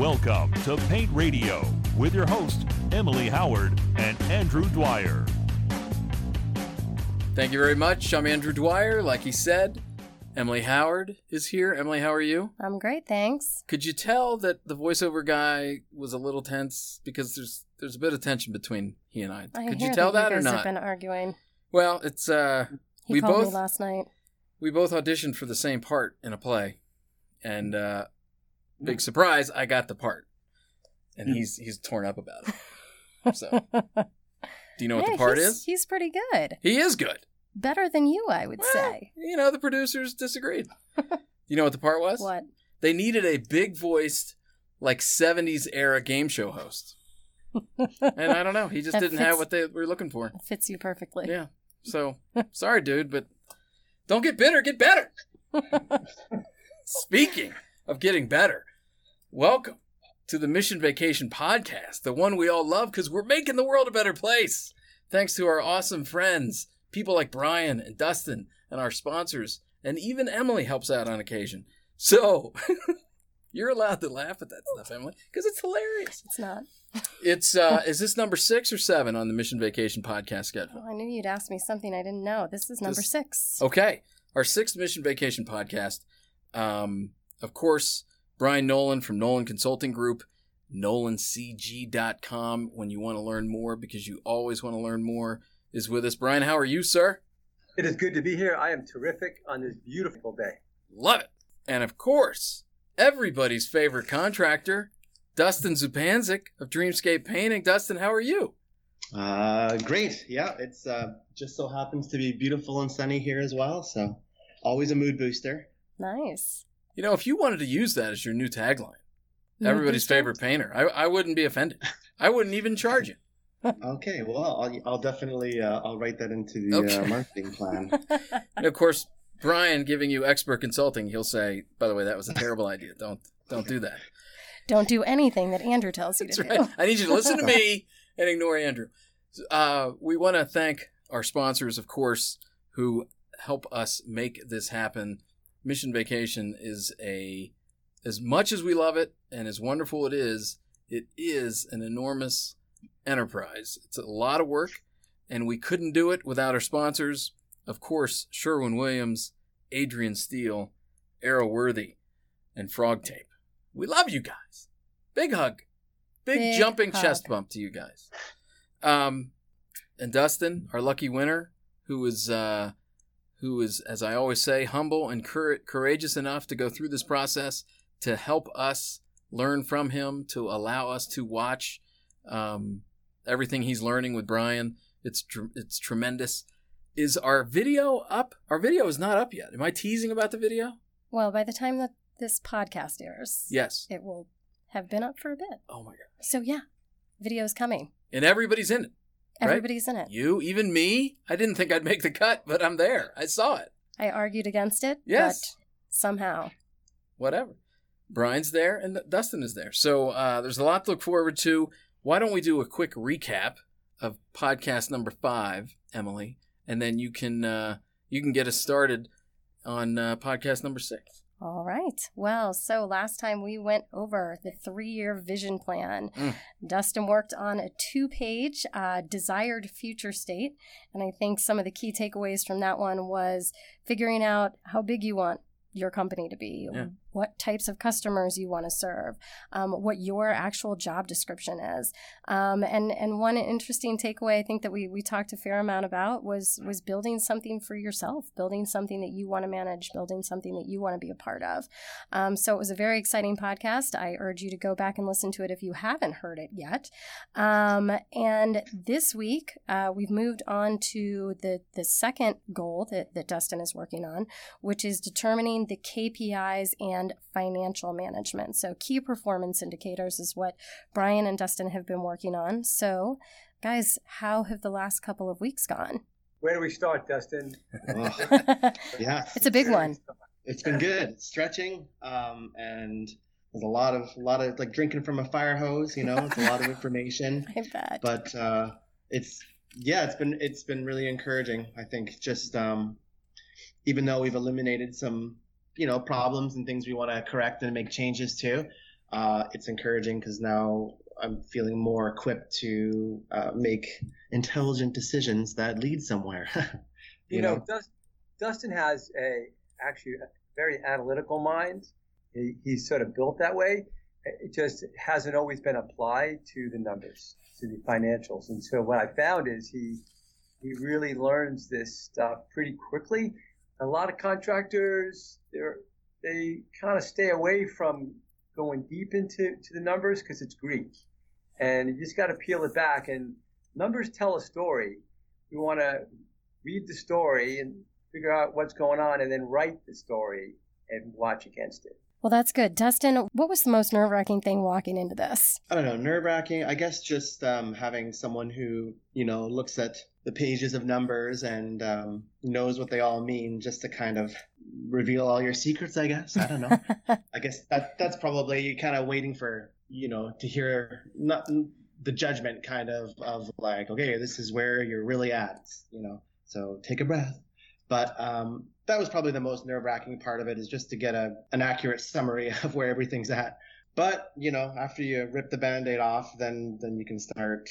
Welcome to Paint Radio with your host, Emily Howard and Andrew Dwyer. Thank you very much. I'm Andrew Dwyer. Like he said, Emily Howard is here. Emily, how are you? I'm great, thanks. Could you tell that the voiceover guy was a little tense because there's there's a bit of tension between he and I. I Could hear you tell that, you or guys not? Have been arguing. Well, it's uh He we called both me last night. we both auditioned for the same part in a play, and uh big surprise, I got the part, and he's he's torn up about it. So, do you know what the part is? He's pretty good. He is good. Better than you, I would Well, say. you know, the producers disagreed. you know what the part was? What? They needed a big voiced, like 70s era game show host. And I don't know. He just That didn't have what they were looking for. Fits you perfectly. Yeah. So, sorry, dude, but don't get bitter, get better. Speaking of getting better, welcome to the Mission Vacation Podcast, the one we all love because we're making the world a better place. Thanks to our awesome friends, people like Brian and Dustin, and our sponsors, and even Emily helps out on occasion. So, you're allowed to laugh at that stuff, Emily, because it's hilarious. It's not. It's uh, is this number six or seven on the Mission Vacation Podcast schedule? Oh, I knew you'd ask me something I didn't know. This is number This- six. Okay. Our sixth Mission Vacation podcast. Um, of course, Brian Nolan from Nolan Consulting Group, nolancg.com when you want to learn more because you always want to learn more is with us. Brian, how are you, sir? It is good to be here. I am terrific on this beautiful day. Love it. And of course, everybody's favorite contractor, Dustin Zupanzik of Dreamscape Painting. Dustin, how are you? Uh, great. Yeah, it's uh, just so happens to be beautiful and sunny here as well. So, always a mood booster. Nice. You know, if you wanted to use that as your new tagline, Mood everybody's favorite painter, I, I wouldn't be offended. I wouldn't even charge you. Okay, well, I'll, I'll definitely uh, I'll write that into the Okay. uh, marketing plan. And of course, Brian giving you expert consulting, he'll say, "By the way, that was a terrible idea. Don't don't do that." Don't do anything that Andrew tells you That's to right. do. I need you to listen to me and ignore Andrew. Uh, we want to thank our sponsors, of course, who help us make this happen. Mission Vacation is a as much as we love it and as wonderful it is, it is an enormous enterprise. It's a lot of work, and we couldn't do it without our sponsors. Of course, Sherwin Williams, Adrian Steel, Arrow Worthy, and Frog Tape. We love you guys. Big hug. Big, Big jumping hug. chest bump to you guys. Um, and Dustin, our lucky winner, who was uh, who is, as I always say, humble and cour- courageous enough to go through this process to help us learn from him, to allow us to watch um, everything he's learning with Brian. It's tr- it's tremendous. Is our video up? Our video is not up yet. Am I teasing about the video? Well, by the time that this podcast airs, Yes. it will have been up for a bit. Oh my god. So yeah, video's coming. And everybody's in it. Right? Everybody's in it. You, even me. I didn't think I'd make the cut, but I'm there. I saw it. I argued against it, Yes. but somehow. Whatever. Brian's there and Dustin is there. So uh, there's a lot to look forward to. Why don't we do a quick recap of podcast number five, Emily, and then you can uh, you can get us started on uh, podcast number six. All right. Well, so last time we went over the three year vision plan. Mm. Dustin worked on a two page uh, desired future state. And I think some of the key takeaways from that one was figuring out how big you want your company to be, Yeah. What types of customers you want to serve, um, what your actual job description is. Um, and, and one interesting takeaway I think that we, we talked a fair amount about was, was building something for yourself, building something that you want to manage, building something that you want to be a part of. Um, so it was a very exciting podcast. I urge you to go back and listen to it if you haven't heard it yet. Um, and this week, uh, we've moved on to the, the second goal that, that Dustin is working on, which is determining the KPIs and financial management. So, key performance indicators is what Brian and Dustin have been working on. So, guys, how have the last couple of weeks gone? Where do we start, Dustin? Oh, yeah, it's a big Where do we one. it's been good. Stretching, um, and there's a lot of a lot of like drinking from a fire hose. You know, it's a lot of information. I bet. but uh, it's yeah, it's been it's been really encouraging. I think just um, even though we've eliminated some you know problems and things we want to correct and make changes to, uh, it's encouraging because now I'm feeling more equipped to uh, make intelligent decisions that lead somewhere. you, you know, know? Dust, Dustin has a actually a very analytical mind. He, he's sort of built that way. It just hasn't always been applied to the numbers, to the financials. And so what I found is he he really learns this stuff pretty quickly. A lot of contractors, they're they kind of stay away from going deep into to the numbers because it's Greek, and you just got to peel it back. And numbers tell a story. We want to read the story and figure out what's going on, and then write the story and watch against it. Well, that's good. Dustin, what was the most nerve wracking thing walking into this? I don't know, nerve wracking. I guess just um, having someone who, you know, looks at the pages of numbers and um, knows what they all mean just to kind of reveal all your secrets, I guess. I don't know. I guess that that's probably you kind of waiting for, you know, to hear not the judgment kind of of like, okay, this is where you're really at, you know. So take a breath. But um, that was probably the most nerve wracking part of it is just to get a, an accurate summary of where everything's at. But, you know, after you rip the band aid off, then then you can start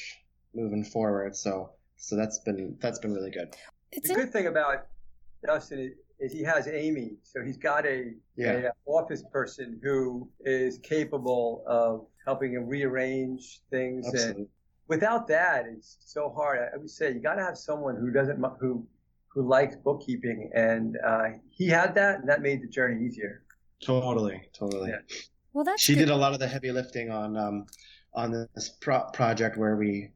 moving forward. So so that's been that's been really good. It's the good thing about Dustin is he has Amy, so he's got a, yeah. a office person who is capable of helping him rearrange things. Absolutely. And without that, it's so hard. I would say you got to have someone who doesn't who who likes bookkeeping, and uh, he had that, and that made the journey easier. Totally, totally. Yeah. Well, that's she good. did a lot of the heavy lifting on um, on this pro- project where we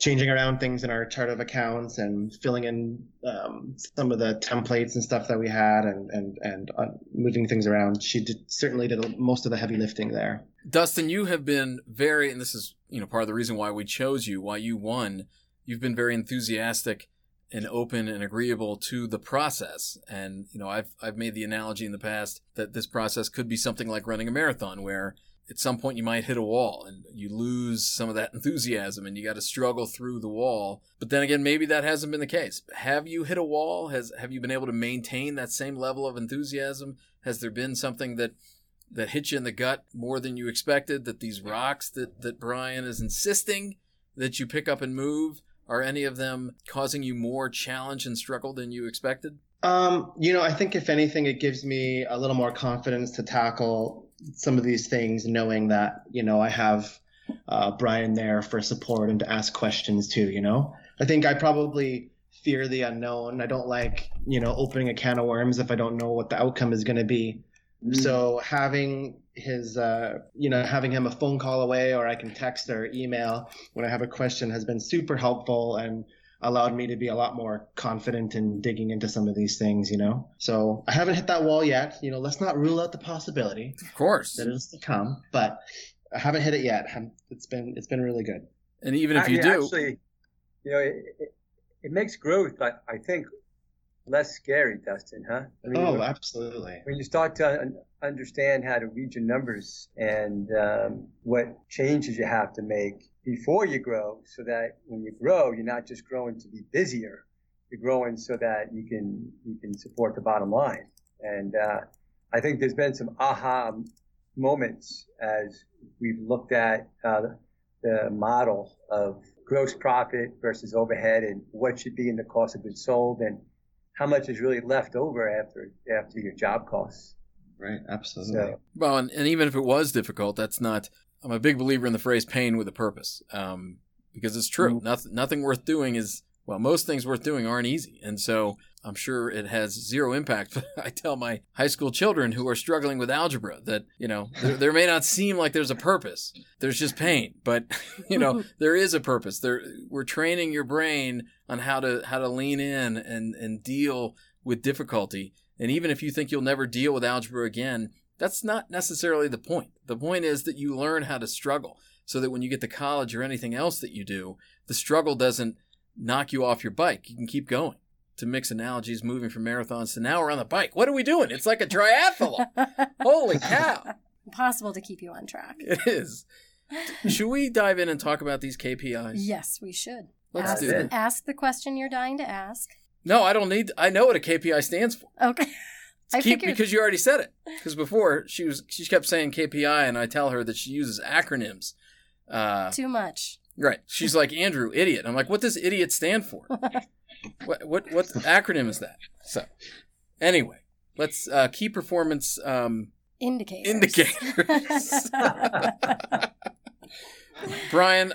changing around things in our chart of accounts and filling in um, some of the templates and stuff that we had and and and uh, moving things around. She did certainly did most of the heavy lifting there. Dustin, you have been very, and this is you know part of the reason why we chose you, why you won. You've been very enthusiastic and open and agreeable to the process. And you know, I've I've made the analogy in the past that this process could be something like running a marathon, where at some point you might hit a wall and you lose some of that enthusiasm and you got to struggle through the wall. But then again, maybe that hasn't been the case. Have you hit a wall? Has have you been able to maintain that same level of enthusiasm? Has there been something that that hit you in the gut more than you expected? That these rocks that that Brian is insisting that you pick up and move are any of them causing you more challenge and struggle than you expected? Um, you know, I think if anything, it gives me a little more confidence to tackle some of these things, knowing that you know I have uh, Brian there for support and to ask questions too. You know, I think I probably fear the unknown. I don't like you know opening a can of worms if I don't know what the outcome is going to be. Mm. So having his, uh, you know, having him a phone call away, or I can text or email when I have a question, has been super helpful and allowed me to be a lot more confident in digging into some of these things. You know, so I haven't hit that wall yet. You know, let's not rule out the possibility. Of course, that is to come, but I haven't hit it yet. It's been it's been really good. And even if you do, actually, you know, it, it, it makes growth. I, I think less scary, Dustin, huh? I mean, oh, when, absolutely. When you start to understand how to read your numbers and um, what changes you have to make before you grow, so that when you grow, you're not just growing to be busier, you're growing so that you can you can support the bottom line. And uh, I think there's been some aha moments as we've looked at uh, the model of gross profit versus overhead and what should be in the cost of goods sold and how much is really left over after after your job costs. Right, absolutely. So, well, and, and even if it was difficult, that's not. I'm a big believer in the phrase "pain with a purpose," um, because it's true. Mm-hmm. Nothing, nothing worth doing is well, most things worth doing aren't easy, and so I'm sure it has zero impact. I tell my high school children who are struggling with algebra that, you know, there, there, may not seem like there's a purpose. There's just pain, but you know, there is a purpose. There we're training your brain on how to how to lean in and and deal with difficulty. And even if you think you'll never deal with algebra again, that's not necessarily the point. The point is that you learn how to struggle so that when you get to college or anything else that you do, the struggle doesn't knock you off your bike. You can keep going to mix analogies, moving from marathons to now we're on the bike. What are we doing? It's like a triathlon. Holy cow. Impossible to keep you on track. It is. should we dive in and talk about these KPIs? Yes, we should. Let's ask, do it. Ask the question you're dying to ask. No, I don't need. I know what a KPI stands for. Okay. I Keep, figured because you already said it. Because before she was she kept saying KPI, and I tell her that she uses acronyms. Uh, too much. right. She's like Andrew, idiot. I'm like, what does idiot stand for? what what what acronym is that? So anyway, let's uh, key performance um, Indicators. indicators. Brian,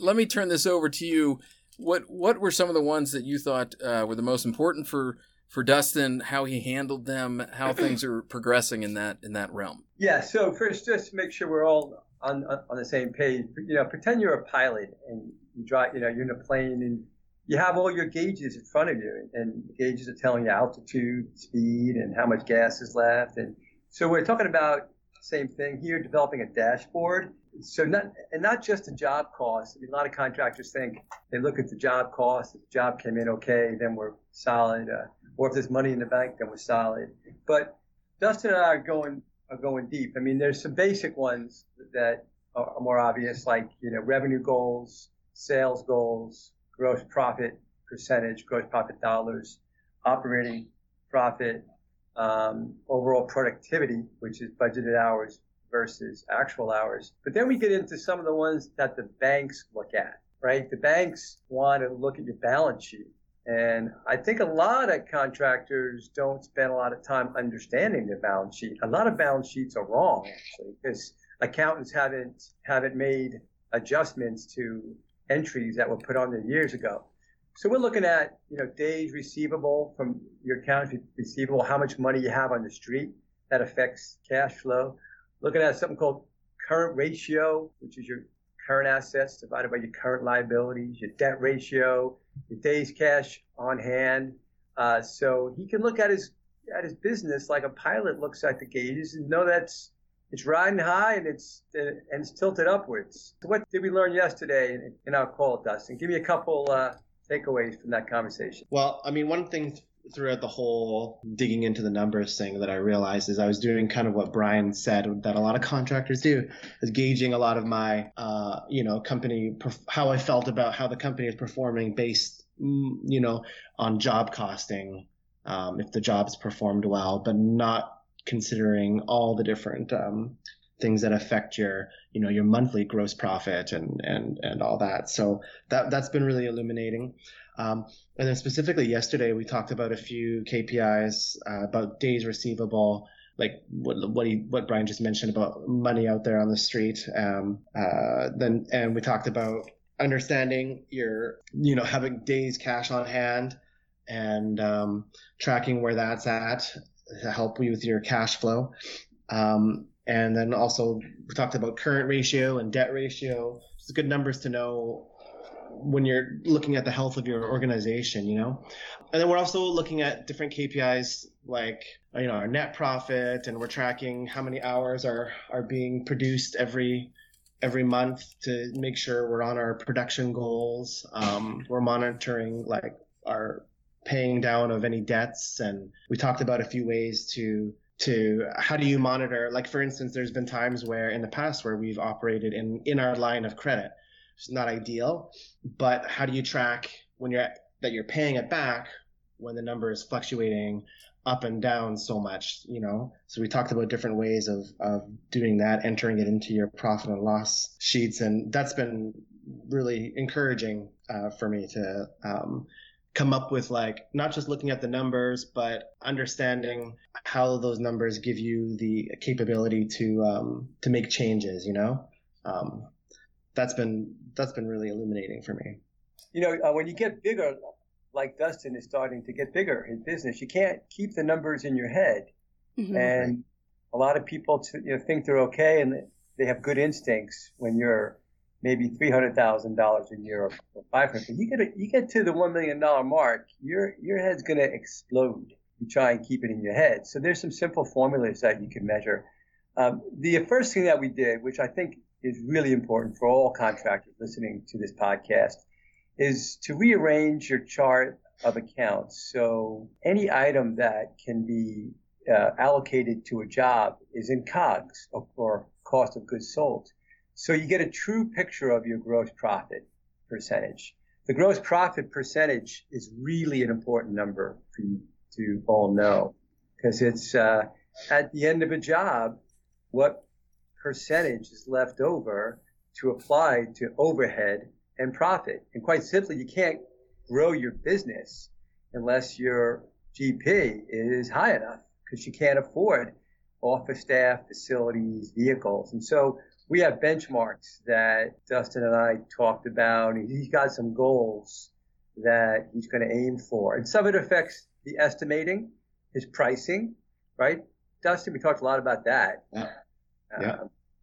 let me turn this over to you. What what were some of the ones that you thought uh, were the most important for for Dustin? How he handled them? How things are progressing in that in that realm? Yeah. So first, just to make sure we're all on on the same page. You know, pretend you're a pilot and you drive. You know, you're in a plane and you have all your gauges in front of you, and the gauges are telling you altitude, speed, and how much gas is left. And so we're talking about same thing here, developing a dashboard. So not and not just a job cost. I mean, a lot of contractors think they look at the job cost. If the job came in okay, then we're solid. Uh, or if there's money in the bank, then we're solid. But Dustin and I are going are going deep. I mean, there's some basic ones that are more obvious, like you know, revenue goals, sales goals, gross profit percentage, gross profit dollars, operating profit, um, overall productivity, which is budgeted hours versus actual hours. But then we get into some of the ones that the banks look at, right? The banks want to look at your balance sheet. And I think a lot of contractors don't spend a lot of time understanding their balance sheet. A lot of balance sheets are wrong, actually, because accountants haven't haven't made adjustments to entries that were put on there years ago. So we're looking at, you know, days receivable from your accounts receivable, how much money you have on the street that affects cash flow. Looking at something called current ratio, which is your current assets divided by your current liabilities, your debt ratio, your days cash on hand. Uh, so he can look at his at his business like a pilot looks at the gauges and know that's it's riding high and it's and it's tilted upwards. What did we learn yesterday in, our call, Dustin? Give me a couple uh, takeaways from that conversation. Well, I mean, one thing th- throughout the whole digging into the numbers thing that I realized is I was doing kind of what Brian said that a lot of contractors do, is gauging a lot of my, uh, you know, company, how I felt about how the company is performing based, mm, you know, on job costing, um, if the job's performed well, but not considering all the different um, things that affect your you know your monthly gross profit and and and all that. So that that's been really illuminating um, and then specifically yesterday we talked about a few kpis uh, about days receivable like what what he what Brian just mentioned about money out there on the street um, uh, then and we talked about understanding your you know having days cash on hand and um, tracking where that's at to help you with your cash flow. Um, and then also we talked about current ratio and debt ratio. It's good numbers to know when you're looking at the health of your organization, you know. And then we're also looking at different KPIs like you know our net profit, and we're tracking how many hours are are being produced every every month to make sure we're on our production goals. Um, we're monitoring like our paying down of any debts and we talked about a few ways to to how do you monitor like for instance there's been times where in the past where we've operated in in our line of credit it's not ideal but how do you track when you're that you're paying it back when the number is fluctuating up and down so much you know? So we talked about different ways of of doing that entering it into your profit and loss sheets and that's been really encouraging uh, for me to um, come up with like not just looking at the numbers but understanding how those numbers give you the capability to um, to make changes you know? Um, that's been that's been really illuminating for me You know, uh, when you get bigger, like Dustin is starting to get bigger in business, you can't keep the numbers in your head. Mhm. And a lot of people t- you know, think they're okay and they have good instincts when you're maybe three hundred thousand dollars a year or five hundred. You get a, you get to the one million dollar mark, your your head's going to explode. You try and keep it in your head. So there's some simple formulas that you can measure. Um, the first thing that we did, which I think is really important for all contractors listening to this podcast, is to rearrange your chart of accounts. So any item that can be uh, allocated to a job is in COGS or, cost of goods sold. So you get a true picture of your gross profit percentage. The gross profit percentage is really an important number for you to all know. because it's uh, at the end of a job, what percentage is left over to apply to overhead and profit. And quite simply, you can't grow your business unless your GP is high enough because you can't afford office staff, facilities, vehicles. And so we have benchmarks that Dustin and I talked about. And he's got some goals that he's going to aim for. And some of it affects the estimating, his pricing, right? Dustin, we talked a lot about that. Yeah. Um, yeah.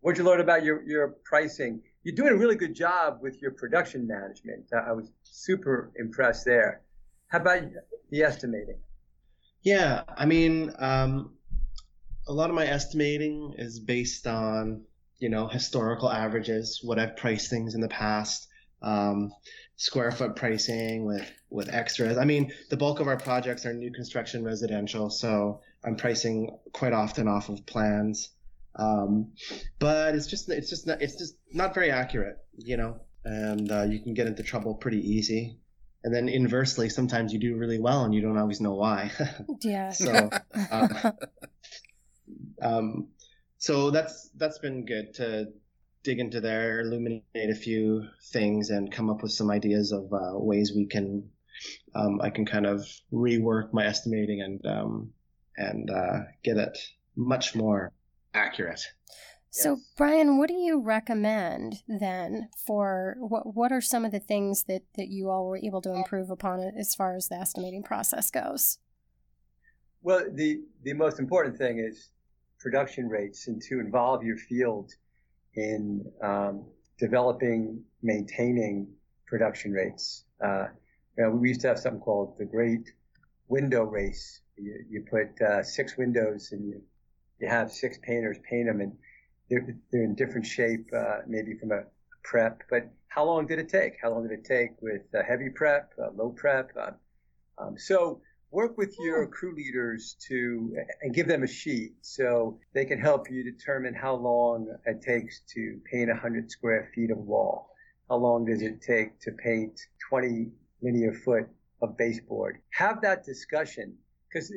What'd you learn about your, your pricing? You're doing a really good job with your production management. I was super impressed there. How about the estimating? Yeah, I mean, um, a lot of my estimating is based on you know historical averages, what I've priced things in the past, um, square foot pricing with with extras. I mean, the bulk of our projects are new construction residential, so I'm pricing quite often off of plans. Um, but it's just it's just not, it's just not very accurate, you know, and uh, you can get into trouble pretty easy. And then inversely, sometimes you do really well and you don't always know why. yeah. so, uh, um, so that's that's been good to dig into there, illuminate a few things, and come up with some ideas of uh, ways we can um, I can kind of rework my estimating and um, and uh, get it much more accurate. So, Yes. Brian, what do you recommend then for what? What are some of the things that that you all were able to improve upon as far as the estimating process goes? Well, the, the most important thing is production rates and to involve your field in um, developing, maintaining production rates. Uh, you know, we used to have something called the Great Window Race. You, you put uh, six windows and you, you have six painters paint them, and they're, they're in different shape, uh, maybe from a prep. But how long did it take? How long did it take with uh, heavy prep, uh, low prep? Uh, um, so work with your crew leaders to and give them a sheet so they can help you determine how long it takes to paint 100 square feet of wall. How long does it take to paint 20 linear foot of baseboard? Have that discussion because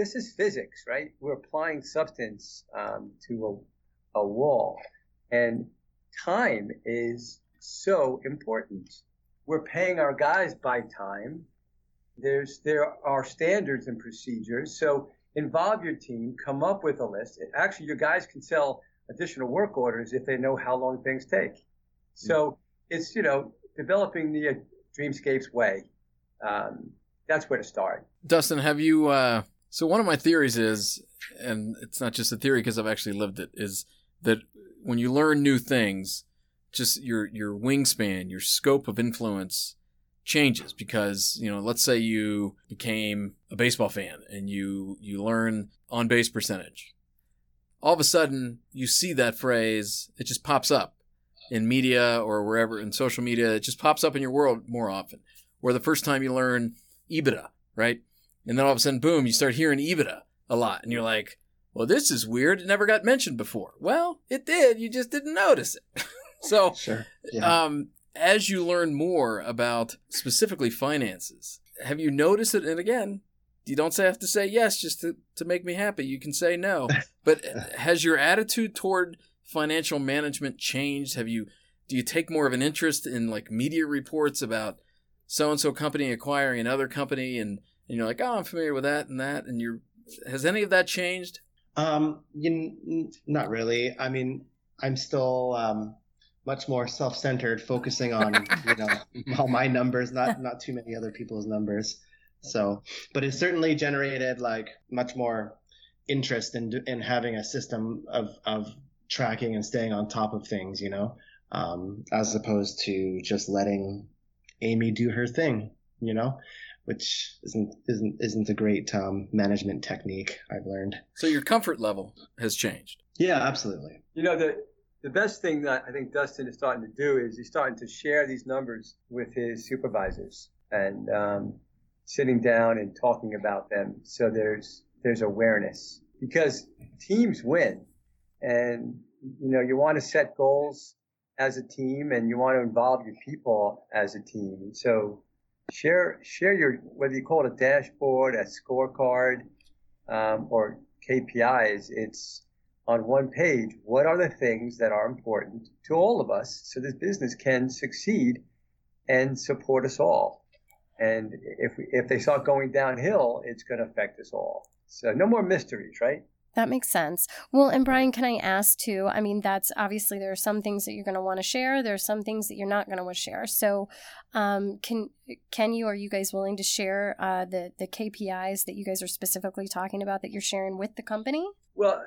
this is physics, right? We're applying substance um, to a, a wall, and time is so important. We're paying our guys by time there's there are standards and procedures. So involve your team, come up with a list. Actually, your guys can sell additional work orders if they know how long things take. So it's you know developing the uh, Dreamscapes way. Um, that's where to start. Dustin, have you? Uh, so one of my theories is, and it's not just a theory because I've actually lived it, is that when you learn new things, just your your wingspan, your scope of influence changes because you know let's say you became a baseball fan and you you learn on base percentage. All of a sudden you see that phrase it just pops up in media or wherever in social media it just pops up in your world more often or the first time you learn ebitda right and then all of a sudden boom you start hearing ebitda a lot and you're like well this is weird it never got mentioned before well it did you just didn't notice it so Sure. Yeah. um, as you learn more about specifically finances, have you noticed it? And again, you don't have to say yes just to, to make me happy. You can say no. But has your attitude toward financial management changed? Have you do you take more of an interest in like media reports about so and so company acquiring another company and, and you're like, oh, I'm familiar with that and that, and you're has any of that changed? Um, you, not really. I mean, I'm still um, much more self-centered, focusing on you know all my numbers, not not too many other people's numbers. So, but it certainly generated like much more interest in in having a system of of tracking and staying on top of things, you know, um, as opposed to just letting Amy do her thing, you know, which isn't isn't isn't a great um, management technique I've learned. So your comfort level has changed. Yeah, absolutely. You know the the best thing that I think Dustin is starting to do is he's starting to share these numbers with his supervisors and um, sitting down and talking about them. So there's there's awareness because teams win, and you know you want to set goals as a team and you want to involve your people as a team. And so share share your whether you call it a dashboard, a scorecard, um, or KPIs. It's on one page. What are the things that are important to all of us so this business can succeed and support us all? And if we, if they start going downhill, it's going to affect us all. So no more mysteries, right? That makes sense. Well, and Brian, can I ask too? I mean, that's obviously there are some things that you're going to want to share. There are some things that you're not going to want to share. So, um, can can you? Are you guys willing to share uh, the the KPIs that you guys are specifically talking about that you're sharing with the company? Well,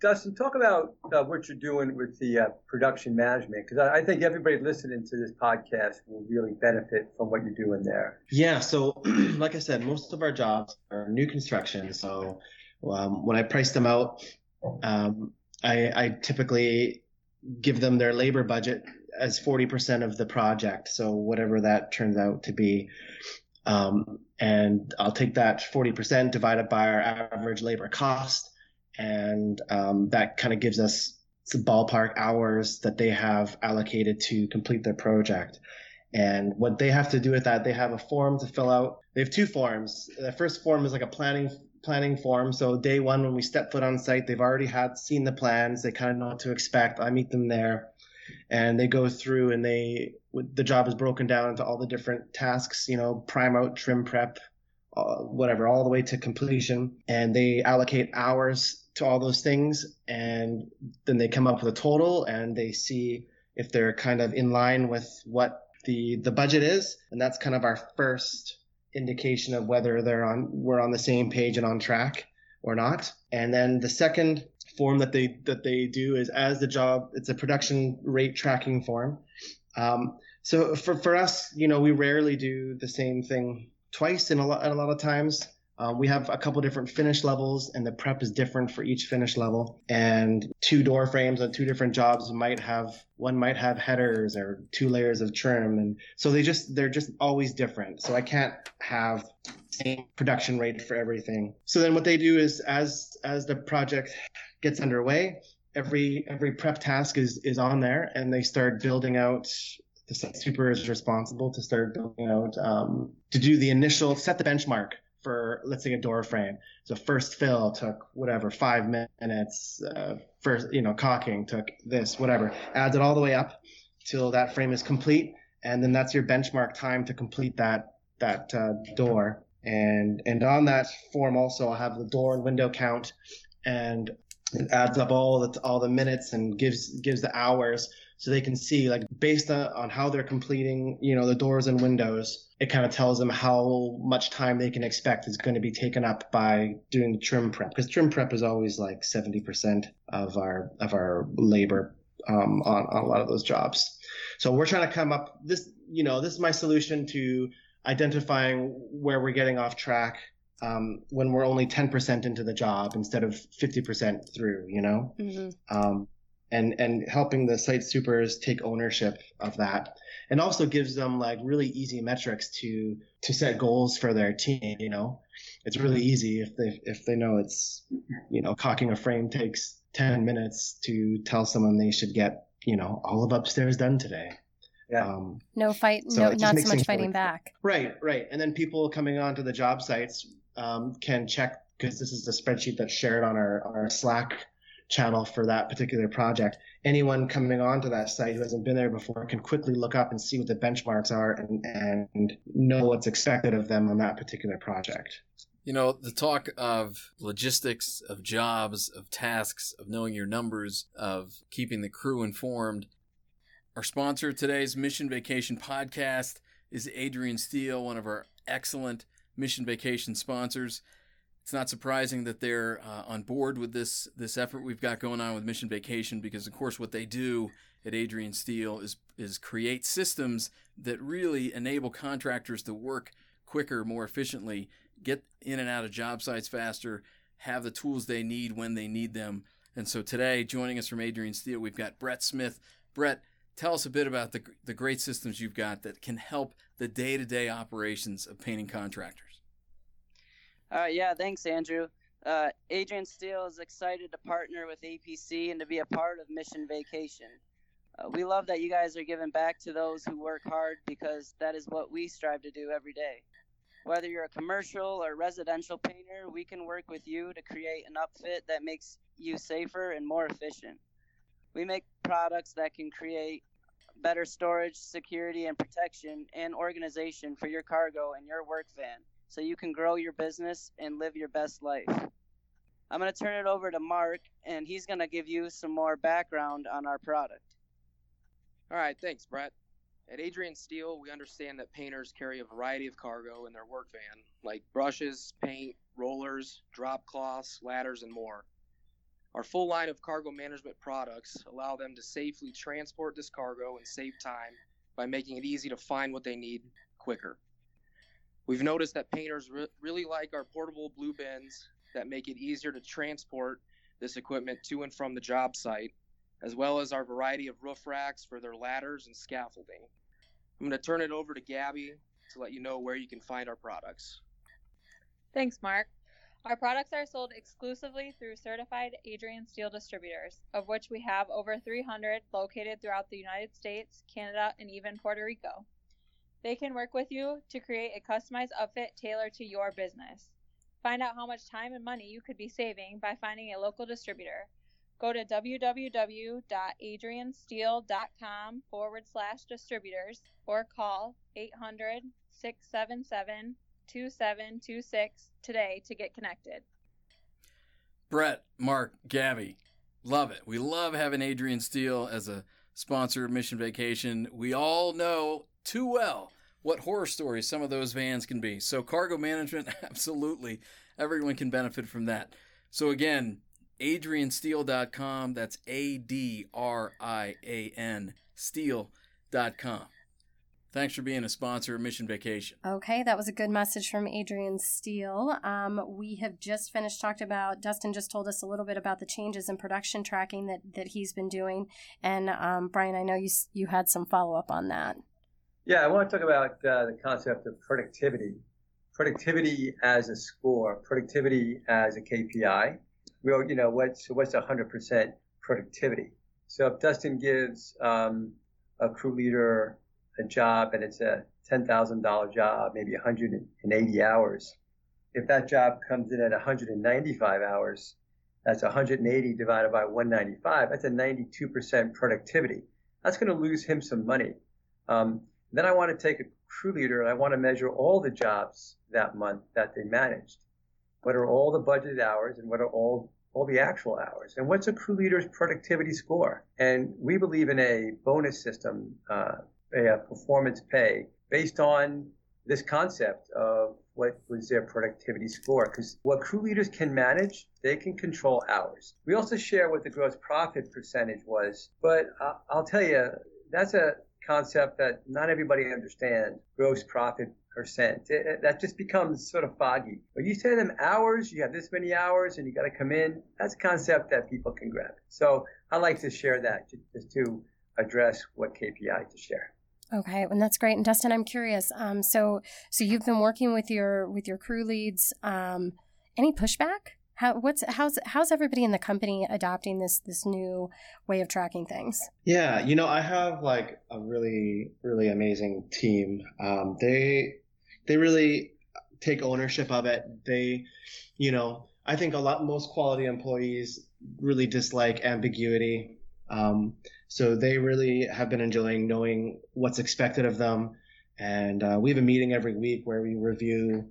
Dustin, talk about uh, what you're doing with the uh, production management because I, I, think everybody listening to this podcast will really benefit from what you're doing there. Yeah. So, like I said, most of our jobs are new construction. So um, when I price them out, um, I, I, typically give them their labor budget as 40% of the project. So whatever that turns out to be. Um, and I'll take that 40% divided by our average labor cost. And um, that kind of gives us some ballpark hours that they have allocated to complete their project. And what they have to do with that, they have a form to fill out. They have two forms. The first form is like a planning planning form. So day one, when we step foot on site, they've already had seen the plans. They kind of know what to expect. I meet them there, and they go through and they the job is broken down into all the different tasks. You know, prime out, trim prep, uh, whatever, all the way to completion, and they allocate hours to all those things, and then they come up with a total, and they see if they're kind of in line with what the the budget is, and that's kind of our first indication of whether they're on we're on the same page and on track or not. And then the second form that they that they do is as the job it's a production rate tracking form. Um, so for, for us, you know, we rarely do the same thing twice in a lot a lot of times. Um, we have a couple different finish levels, and the prep is different for each finish level. And two door frames on two different jobs might have one might have headers or two layers of trim, and so they just they're just always different. So I can't have same production rate for everything. So then what they do is as as the project gets underway, every every prep task is is on there, and they start building out the super is responsible to start building out um, to do the initial set the benchmark for let's say a door frame. So first fill took whatever five minutes. Uh, first, you know, caulking took this whatever. Adds it all the way up till that frame is complete, and then that's your benchmark time to complete that that uh, door. And and on that form also I'll have the door and window count, and it adds up all the all the minutes and gives gives the hours so they can see like based on, on how they're completing you know the doors and windows it kind of tells them how much time they can expect is going to be taken up by doing the trim prep because trim prep is always like 70% of our of our labor um, on, on a lot of those jobs. So we're trying to come up this you know this is my solution to identifying where we're getting off track um, when we're only 10% into the job instead of 50% through you know? Mm-hmm. um, and and helping the site supers take ownership of that and also gives them like really easy metrics to to set goals for their team you know? It's really easy if they if they know it's you know caulking a frame takes 10 minutes to tell someone they should get you know all of upstairs done today. Yeah. Um, no fight so no not so much fighting really, back. Right right. And then people coming onto the job sites um, can check because this is a spreadsheet that's shared on our on our slack channel for that particular project. Anyone coming onto that site who hasn't been there before can quickly look up and see what the benchmarks are and, and know what's expected of them on that particular project. You know, the talk of logistics, of jobs, of tasks, of knowing your numbers, of keeping the crew informed. Our sponsor of today's Mission Vacation podcast is Adrian Steel, one of our excellent Mission Vacation sponsors it's not surprising that they're uh, on board with this this effort we've got going on with Mission Vacation because, of course, what they do at Adrian Steel is is create systems that really enable contractors to work quicker, more efficiently, get in and out of job sites faster, have the tools they need when they need them. And so today, joining us from Adrian Steel, we've got Brett Smith. Brett, tell us a bit about the the great systems you've got that can help the day to day operations of painting contractors. Uh, yeah, thanks, Andrew. Uh, Adrian Steel is excited to partner with APC and to be a part of Mission Vacation. Uh, we love that you guys are giving back to those who work hard because that is what we strive to do every day. Whether you're a commercial or residential painter, we can work with you to create an upfit that makes you safer and more efficient. We make products that can create better storage, security, and protection and organization for your cargo and your work van so you can grow your business and live your best life. I'm going to turn it over to Mark, and he's going to give you some more background on our product. All right, thanks, Brett. At Adrian Steel, we understand that painters carry a variety of cargo in their work van, like brushes, paint, rollers, drop cloths, ladders, and more. Our full line of cargo management products allow them to safely transport this cargo and save time by making it easy to find what they need quicker. We've noticed that painters re- really like our portable blue bins that make it easier to transport this equipment to and from the job site, as well as our variety of roof racks for their ladders and scaffolding. I'm going to turn it over to Gabby to let you know where you can find our products. Thanks, Mark. Our products are sold exclusively through certified Adrian Steel distributors, of which we have over 300 located throughout the United States, Canada, and even Puerto Rico. They can work with you to create a customized outfit tailored to your business. Find out how much time and money you could be saving by finding a local distributor. Go to www.adriansteel.com forward slash distributors or call 800 677 2726 today to get connected. Brett, Mark, Gabby, love it. We love having Adrian Steel as a sponsor of Mission Vacation. We all know too well what horror stories some of those vans can be. So, cargo management, absolutely, everyone can benefit from that. So, again, adriansteel.com. That's A D R I A N, steel.com. Thanks for being a sponsor of Mission Vacation. Okay, that was a good message from Adrian Steel. Um, we have just finished talked about. Dustin just told us a little bit about the changes in production tracking that that he's been doing, and um, Brian, I know you you had some follow up on that. Yeah, I want to talk about uh, the concept of productivity, productivity as a score, productivity as a KPI. Well, you know, what's what's 100% productivity? So if Dustin gives um, a crew leader a job and it's a $10,000 job, maybe 180 hours. If that job comes in at 195 hours, that's 180 divided by 195. That's a 92% productivity. That's going to lose him some money. Um, then I want to take a crew leader and I want to measure all the jobs that month that they managed. What are all the budgeted hours and what are all all the actual hours? And what's a crew leader's productivity score? And we believe in a bonus system uh, a performance pay based on this concept of what was their productivity score. Because what crew leaders can manage, they can control hours. We also share what the gross profit percentage was, but uh, I'll tell you, that's a concept that not everybody understands gross profit percent. It, it, that just becomes sort of foggy. But you say them hours, you have this many hours and you got to come in, that's a concept that people can grab. So I like to share that just to address what KPI to share. Okay, and that's great. And Dustin, I'm curious. Um, so so you've been working with your with your crew leads. Um, any pushback? How what's how's how's everybody in the company adopting this this new way of tracking things? Yeah, you know, I have like a really really amazing team. Um, they they really take ownership of it. They, you know, I think a lot most quality employees really dislike ambiguity. Um, so they really have been enjoying knowing what's expected of them. And uh, we have a meeting every week where we review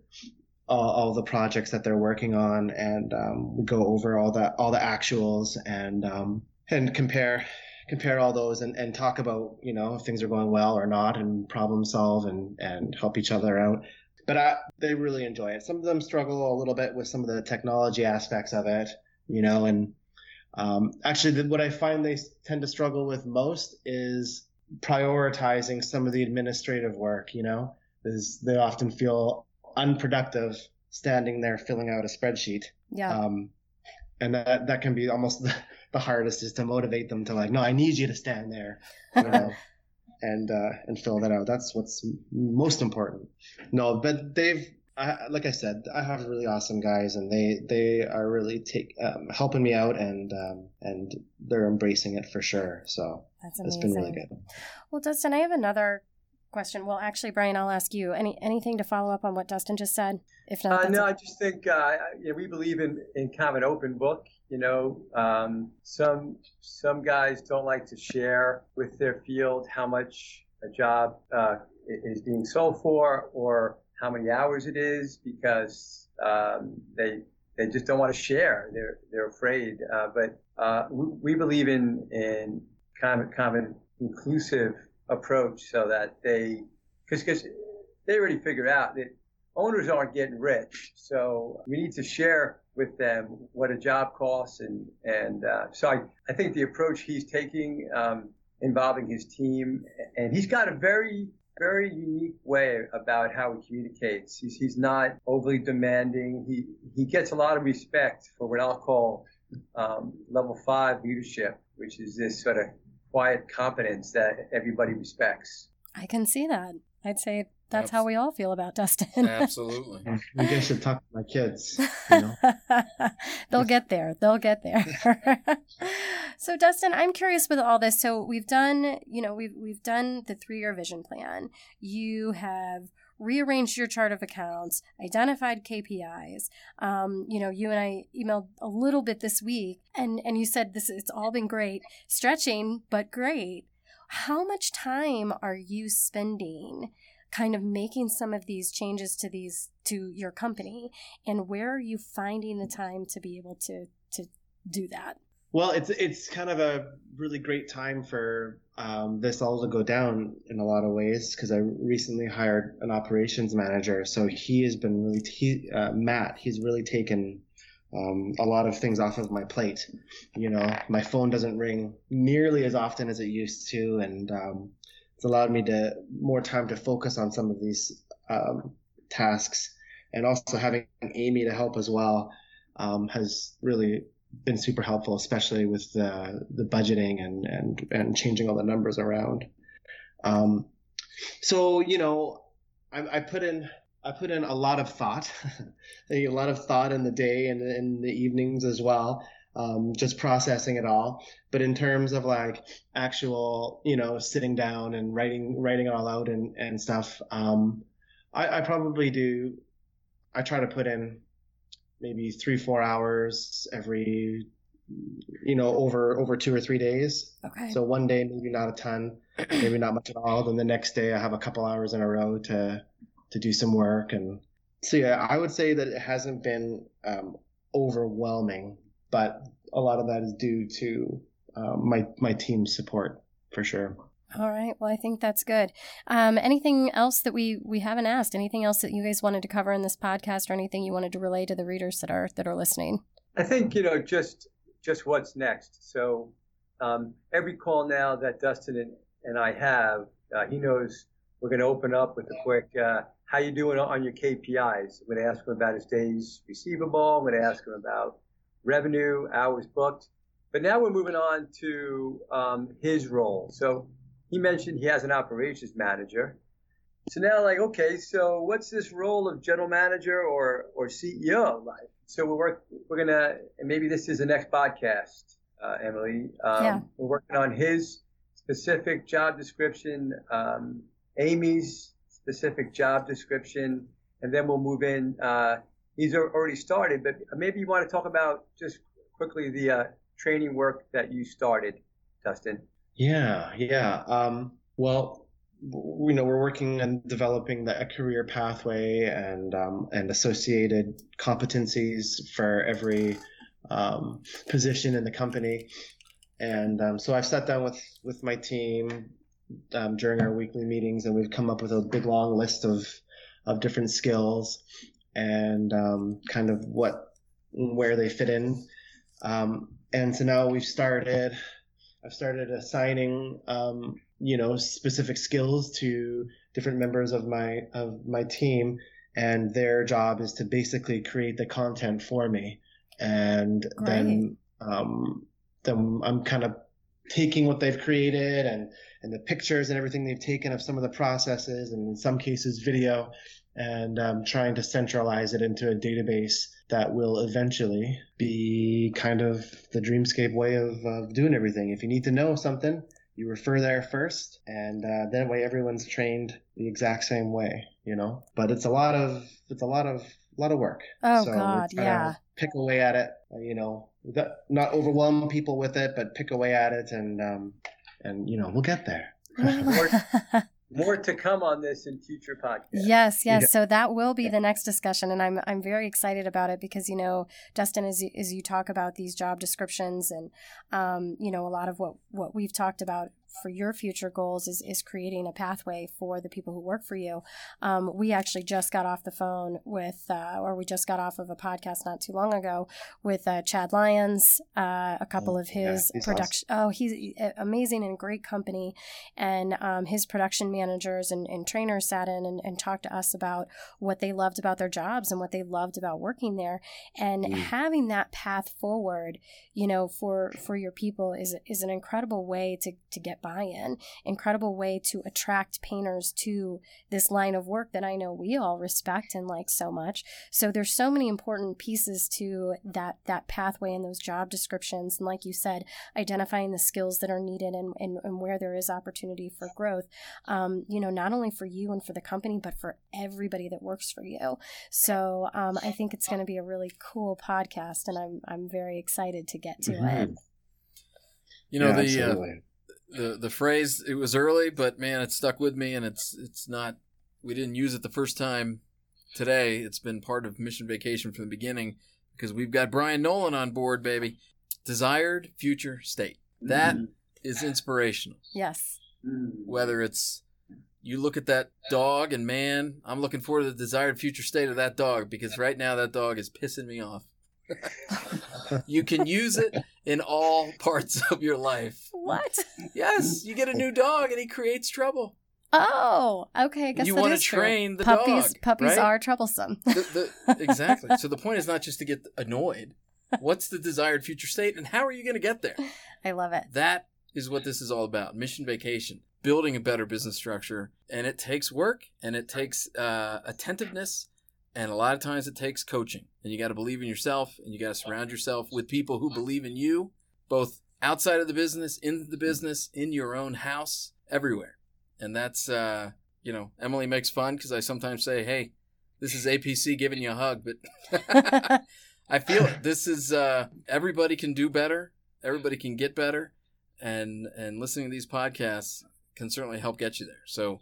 all, all the projects that they're working on, and um, we go over all the all the actuals and um, and compare compare all those and, and talk about you know if things are going well or not, and problem solve and and help each other out. But I, they really enjoy it. Some of them struggle a little bit with some of the technology aspects of it, you know, and um, actually, the, what I find they tend to struggle with most is prioritizing some of the administrative work. You know, is they often feel unproductive standing there filling out a spreadsheet. Yeah. Um, and that that can be almost the, the hardest is to motivate them to like, no, I need you to stand there, you know, and uh, and fill that out. That's what's most important. No, but they've I, like I said, I have really awesome guys, and they they are really take um, helping me out, and um, and they're embracing it for sure. So That's it's been really good. Well, Dustin, I have another question. Well, actually, Brian, I'll ask you. Any anything to follow up on what Dustin just said? If not, uh, no. I just think uh, you know, we believe in in kind of an open book. You know, um, some some guys don't like to share with their field how much a job uh, is being sold for or how many hours it is because um, they they just don't want to share. They're they're afraid. Uh, but uh, we, we, believe in in kind of kind of an inclusive approach so that they because they already figured out that owners aren't getting rich. So we need to share with them what a job costs. And, and uh, so I, I think the approach he's taking, um, involving his team, and he's got a very, very unique way about how he communicates. He's, he's not overly demanding. He, he gets a lot of respect for what I'll call um, level five leadership, which is this sort of quiet competence that everybody respects. I can see that. I'd say that's how we all feel about Dustin. Absolutely. Maybe I should talk to my kids. You know? They'll get there. They'll get there. so Dustin, I'm curious with all this. So we've done, you know, we've we've done the three year vision plan. You have rearranged your chart of accounts, identified KPIs. Um, you know, you and I emailed a little bit this week, and and you said this it's all been great, stretching but great. How much time are you spending? kind of making some of these changes to these to your company and where are you finding the time to be able to to do that well it's it's kind of a really great time for um, this all to go down in a lot of ways because i recently hired an operations manager. So he has been really he, uh, matt he's really taken um, a lot of things off of my plate. You know my phone doesn't ring nearly as often as it used to and um, it's allowed me to more time to focus on some of these um, tasks. And also having amy to help as well um, has really been super helpful especially with the, the budgeting and, and, and changing all the numbers around um, so you know I, I, put in I put in a lot of thought, a lot of thought in the day and in the evenings as well um, just processing it all. But in terms of like actual, you know, sitting down and writing writing it all out and and stuff, um, I, I probably do. I try to put in maybe three four hours every you know over over two or three days. Okay. So one day maybe not a ton maybe not much at all. Then the next day i have a couple hours in a row to to do some work. And so yeah i would say that it hasn't been um, overwhelming but a lot of that is due to um, my my team's support for sure. All right. Well, I think that's good. Um, anything else that we we haven't asked? Anything else that you guys wanted to cover in this podcast, or anything you wanted to relay to the readers that are that are listening? I think you know just just what's next. So um, every call now that Dustin and, and I have, uh, he knows we're going to open up with a quick uh, "How you doing on your KPIs?" I'm going to ask him about his days receivable. I'm going to ask him about revenue, hours booked. But now we're moving on to um, his role. So he mentioned he has an operations manager. So now, like, okay, so what's this role of general manager or or CEO like? So we're work, we're gonna, and maybe this is the next podcast, uh, Emily. Um, yeah. We're working on his specific job description, um, Amy's specific job description, and then we'll move in. Uh, he's already started, but maybe you want to talk about just quickly the uh, training work that you started, Dustin. Yeah, yeah. Um, well, you know, we're working on developing the, a career pathway and um, and associated competencies for every um, position in the company. And um, so I've sat down with with my team um, during our weekly meetings, and we've come up with a big long list of of different skills and um, kind of what where they fit in. And so now we've started. I've started assigning um, you know specific skills to different members of my of my team, and their job is to basically create the content for me, and Great. then um, then I'm kind of taking what they've created and and the pictures and everything they've taken of some of the processes and in some cases video and um, trying to centralize it into a database that will eventually be kind of the dreamscape way of, of doing everything. If you need to know something, you refer there first, and uh, that way everyone's trained the exact same way, you know. But it's a lot of it's a lot of a lot of work. Oh so God, yeah. Pick away at it, uh, you know. Not overwhelm people with it, but pick away at it, and um, and you know we'll get there. more to come on this in future podcasts. Yes, yes. Yeah. So that will be the next discussion, and I'm I'm very excited about it because you know, Dustin, as you, as you talk about these job descriptions, and um, you know, a lot of what what we've talked about for your future goals is, is creating a pathway for the people who work for you. Um, we actually just got off the phone with, uh, or we just got off of a podcast not too long ago with uh, Chad Lyons, uh, a couple oh, of his yeah, production. Awesome. Oh, he's amazing and great company. And um, his production managers and, and trainers sat in and, and, talked to us about what they loved about their jobs and what they loved about working there. And mm. having that path forward, you know, for, for your people is, is an incredible way to, to get buy in. Incredible way to attract painters to this line of work that I know we all respect and like so much. So there's so many important pieces to that that pathway and those job descriptions. And like you said, identifying the skills that are needed and, and, and where there is opportunity for growth. Um, you know, not only for you and for the company, but for everybody that works for you. So um, I think it's going to be a really cool podcast, and I'm I'm very excited to get to mm-hmm. it. You know yeah, the uh, the the phrase it was early, but man, it stuck with me, and it's it's not. We didn't use it the first time today. It's been part of Mission Vacation from the beginning because we've got Brian Nolan on board, baby. Desired future state. That mm. is inspirational. Yes. Whether it's you look at that dog and man, I'm looking forward to the desired future state of that dog because right now that dog is pissing me off. You can use it in all parts of your life. What? Yes, you get a new dog and he creates trouble. Oh, okay. I guess you want to train the puppies, dog. Puppies right? are troublesome. The, the, exactly. So the point is not just to get annoyed. What's the desired future state, and how are you going to get there? I love it. That is what this is all about. Mission vacation, building a better business structure, and it takes work and it takes uh, attentiveness and a lot of times it takes coaching. And you got to believe in yourself and you got to surround yourself with people who believe in you, both outside of the business, in the business, in your own house, everywhere. And that's, uh, you know, Emily makes fun because I sometimes say, hey, this is APC giving you a hug. But I feel this is, uh, everybody can do better. Everybody can get better. And, and listening to these podcasts can certainly help get you there. So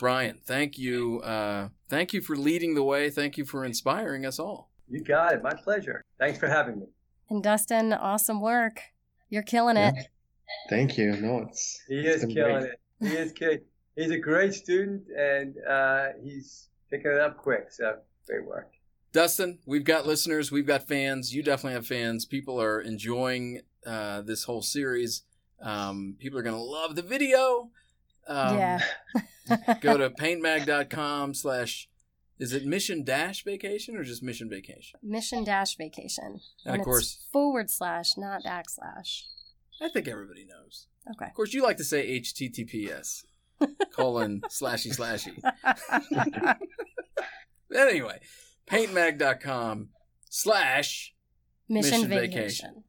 Brian, thank you. Uh, thank you for leading the way. Thank you for inspiring us all. You got it. My pleasure. Thanks for having me. And Dustin, awesome work. You're killing it. Yeah. Thank you. No, it's he is killing great. it. He is killing. He's a great student, and uh, he's picking it up quick. So great work. Dustin, we've got listeners, we've got fans. You definitely have fans. People are enjoying uh, this whole series. Um, people are going to love the video. Um, yeah. go to paintmag.com slash is it mission dash vacation or just mission vacation? Mission dash vacation. And, and of course forward slash, not backslash. I think everybody knows. Okay. Of course you like to say HTTPS colon slashy slashy. anyway, paintmag.com slash mission, vacation. vacation.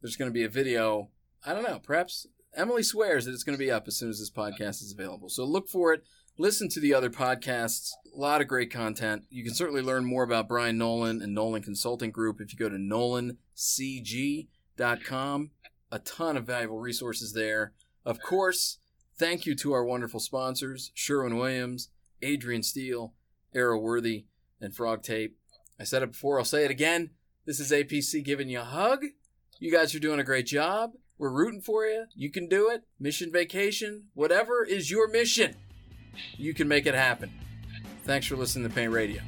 There's going to be a video. I don't know, perhaps Emily swears that it's going to be up as soon as this podcast is available. So look for it. Listen to the other podcasts. A lot of great content. You can certainly learn more about Brian Nolan and Nolan Consulting Group if you go to nolancg.com. A ton of valuable resources there. Of course, thank you to our wonderful sponsors, Sherwin Williams, Adrian Steel, Arrow Worthy, and Frog Tape. I said it before, I'll say it again. This is APC giving you a hug. You guys are doing a great job. We're rooting for you. You can do it. Mission vacation, whatever is your mission, you can make it happen. Thanks for listening to Paint Radio.